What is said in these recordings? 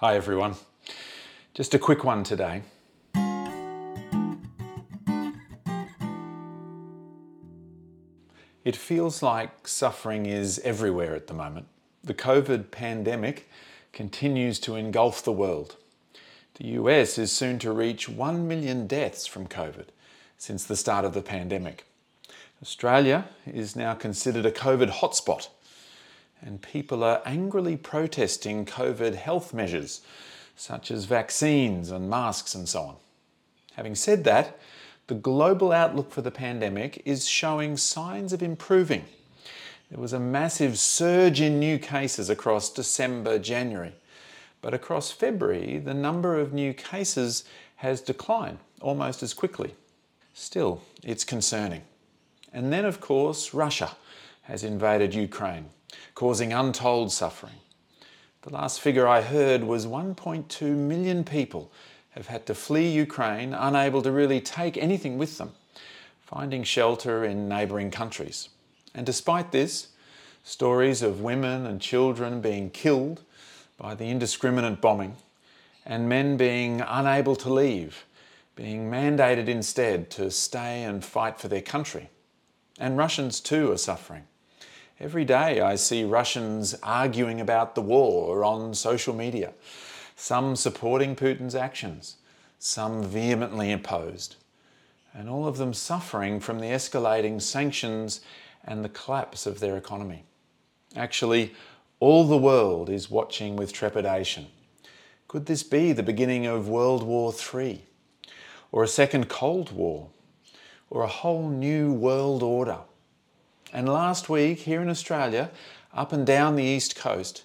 Hi everyone. Just a quick one today. It feels like suffering is everywhere at the moment. The COVID pandemic continues to engulf the world. The US is soon to reach 1 million deaths from COVID since the start of the pandemic. Australia is now considered a COVID hotspot, and people are angrily protesting COVID health measures such as vaccines and masks and so on. Having said that, the global outlook for the pandemic is showing signs of improving. There was a massive surge in new cases across December, January, but across February, the number of new cases has declined almost as quickly. Still, it's concerning. And then, of course, Russia has invaded Ukraine, causing untold suffering. The last figure I heard was 1.2 million people have had to flee Ukraine, unable to really take anything with them, finding shelter in neighbouring countries. And despite this, stories of women and children being killed by the indiscriminate bombing, and men being unable to leave, being mandated instead to stay and fight for their country. And Russians too are suffering. Every day I see Russians arguing about the war on social media some supporting Putin's actions, some vehemently opposed, and all of them suffering from the escalating sanctions and the collapse of their economy. Actually, all the world is watching with trepidation. Could this be the beginning of World War III, or a second Cold War, or a whole new world order? And last week, here in Australia, up and down the east coast,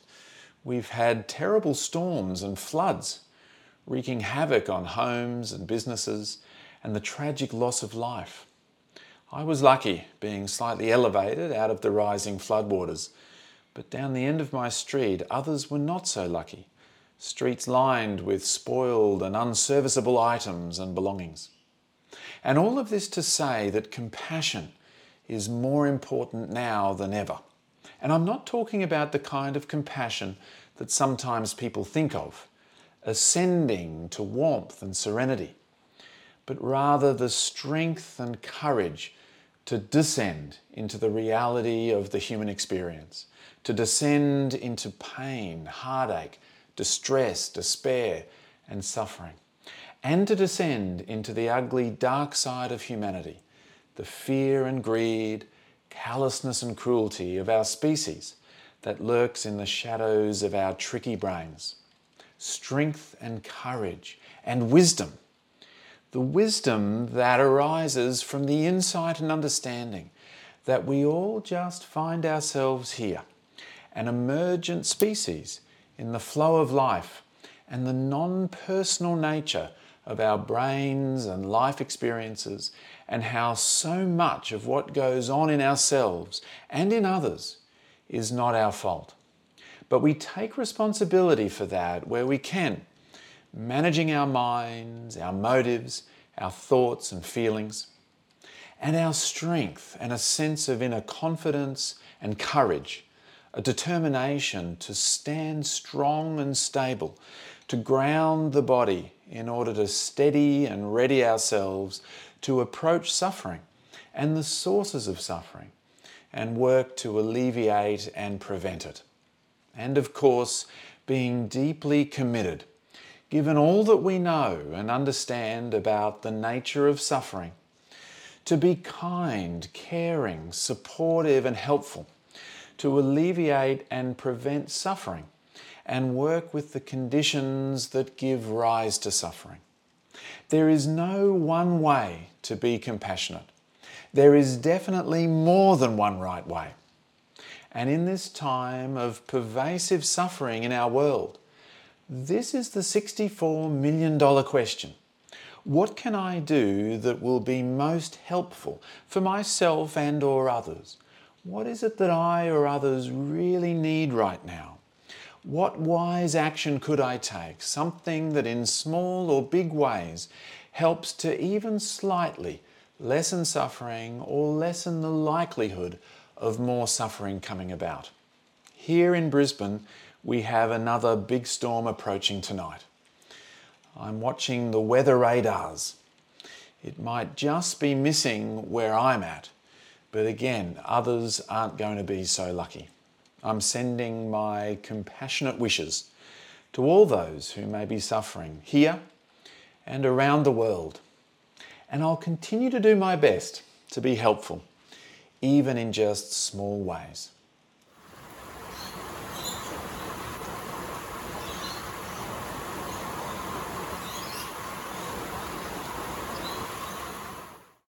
We've had terrible storms and floods wreaking havoc on homes and businesses and the tragic loss of life. I was lucky being slightly elevated out of the rising floodwaters, but down the end of my street, others were not so lucky. Streets lined with spoiled and unserviceable items and belongings. And all of this to say that compassion is more important now than ever. And I'm not talking about the kind of compassion that sometimes people think of, ascending to warmth and serenity, but rather the strength and courage to descend into the reality of the human experience, to descend into pain, heartache, distress, despair, and suffering, and to descend into the ugly, dark side of humanity, the fear and greed, callousness and cruelty of our species that lurks in the shadows of our tricky brains. Strength and courage and wisdom. The wisdom that arises from the insight and understanding that we all just find ourselves here, an emergent species in the flow of life and the non personal nature of our brains and life experiences, and how so much of what goes on in ourselves and in others is not our fault. But we take responsibility for that where we can, managing our minds, our motives, our thoughts and feelings, and our strength and a sense of inner confidence and courage, a determination to stand strong and stable, to ground the body in order to steady and ready ourselves to approach suffering and the sources of suffering and work to alleviate and prevent it. And of course, being deeply committed, given all that we know and understand about the nature of suffering, to be kind, caring, supportive, and helpful, to alleviate and prevent suffering, and work with the conditions that give rise to suffering. There is no one way to be compassionate. There is definitely more than one right way. And in this time of pervasive suffering in our world, this is the $64 million question. What can I do that will be most helpful for myself and or others? What is it that I or others really need right now? What wise action could I take? Something that in small or big ways helps to even slightly lessen suffering or lessen the likelihood of more suffering coming about. Here in Brisbane, we have another big storm approaching tonight. I'm watching the weather radars. It might just be missing where I'm at, but again, others aren't going to be so lucky. I'm sending my compassionate wishes to all those who may be suffering here and around the world. And I'll continue to do my best to be helpful, even in just small ways.